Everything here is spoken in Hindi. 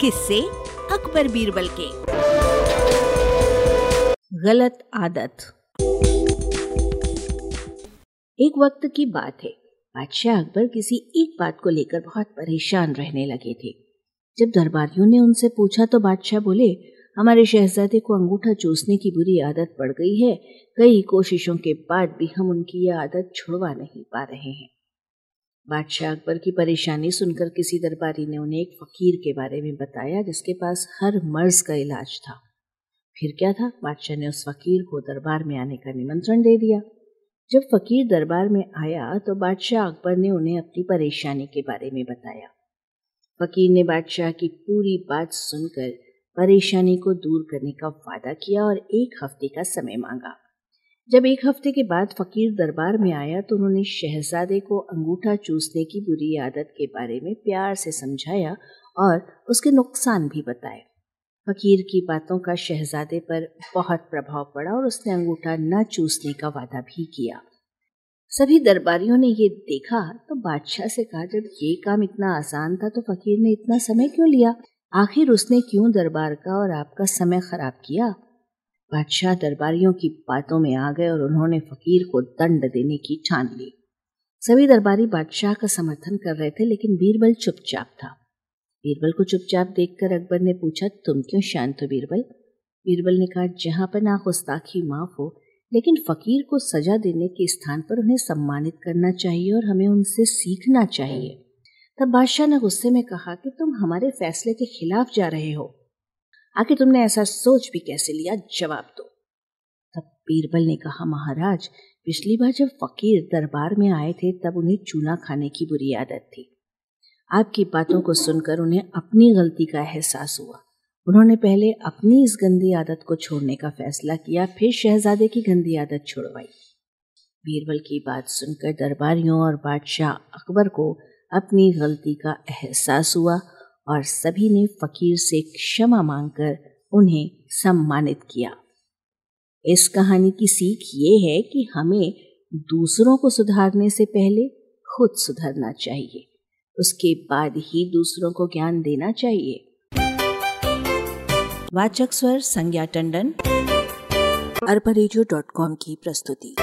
किससे अकबर बीरबल के। गलत आदत। एक वक्त की बात है। बादशाह अकबर किसी एक बात को लेकर बहुत परेशान रहने लगे थे। जब दरबारियों ने उनसे पूछा तो बादशाह बोले, हमारे शहजादे को अंगूठा चूसने की बुरी आदत पड़ गई है। कई कोशिशों के बाद भी हम उनकी यह आदत छुड़वा नहीं पा रहे हैं। बादशाह अकबर की परेशानी सुनकर किसी दरबारी ने उन्हें एक फकीर के बारे में बताया, जिसके पास हर मर्ज का इलाज था। फिर क्या था? बादशाह ने उस फकीर को दरबार में आने का निमंत्रण दे दिया। जब फकीर दरबार में आया तो बादशाह अकबर ने उन्हें अपनी परेशानी के बारे में बताया। फकीर ने बादशाह की पूरी बात सुनकर परेशानी को दूर करने का वादा किया और एक हफ़्ते का समय मांगा। जब एक हफ़्ते के बाद फकीर दरबार में आया तो उन्होंने शहजादे को अंगूठा चूसने की बुरी आदत के बारे में प्यार से समझाया और उसके नुकसान भी बताए। फकीर की बातों का शहजादे पर बहुत प्रभाव पड़ा और उसने अंगूठा न चूसने का वादा भी किया। सभी दरबारियों ने ये देखा तो बादशाह से कहा, जब ये काम इतना आसान था तो फकीर ने इतना समय क्यों लिया? आखिर उसने क्यों दरबार का और आपका समय खराब किया? बादशाह दरबारियों की बातों में आ गए और उन्होंने फकीर को दंड देने की ठान ली। सभी दरबारी बादशाह का समर्थन कर रहे थे, लेकिन बीरबल चुपचाप था। बीरबल को चुपचाप देखकर अकबर ने पूछा, तुम क्यों शांत हो बीरबल? बीरबल ने कहा, जहाँ पर ना गुस्ताखी माफ़ हो, लेकिन फकीर को सजा देने के स्थान पर उन्हें सम्मानित करना चाहिए और हमें उनसे सीखना चाहिए। तब बादशाह ने गुस्से में कहा कि तुम हमारे फैसले के खिलाफ जा रहे हो। आखिर तुमने ऐसा सोच भी कैसे लिया? जवाब दो। तब बीरबल ने कहा, महाराज, पिछली बार जब फकीर दरबार में आए थे, तब उन्हें चूना खाने की बुरी आदत थी। आपकी बातों को सुनकर उन्हें अपनी गलती का एहसास हुआ। उन्होंने पहले अपनी इस गंदी आदत को छोड़ने का फैसला किया, फिर शहजादे की गंदी आदत छुड़वाई। बीरबल की बात सुनकर दरबारियों और बादशाह अकबर को अपनी गलती का एहसास हुआ। और सभी ने फकीर से क्षमा मांगकर उन्हें सम्मानित किया। इस कहानी की सीख ये है कि हमें दूसरों को सुधारने से पहले खुद सुधरना चाहिए। उसके बाद ही दूसरों को ज्ञान देना चाहिए। वाचक स्वर संज्ञा टंडन। अरबा की प्रस्तुति।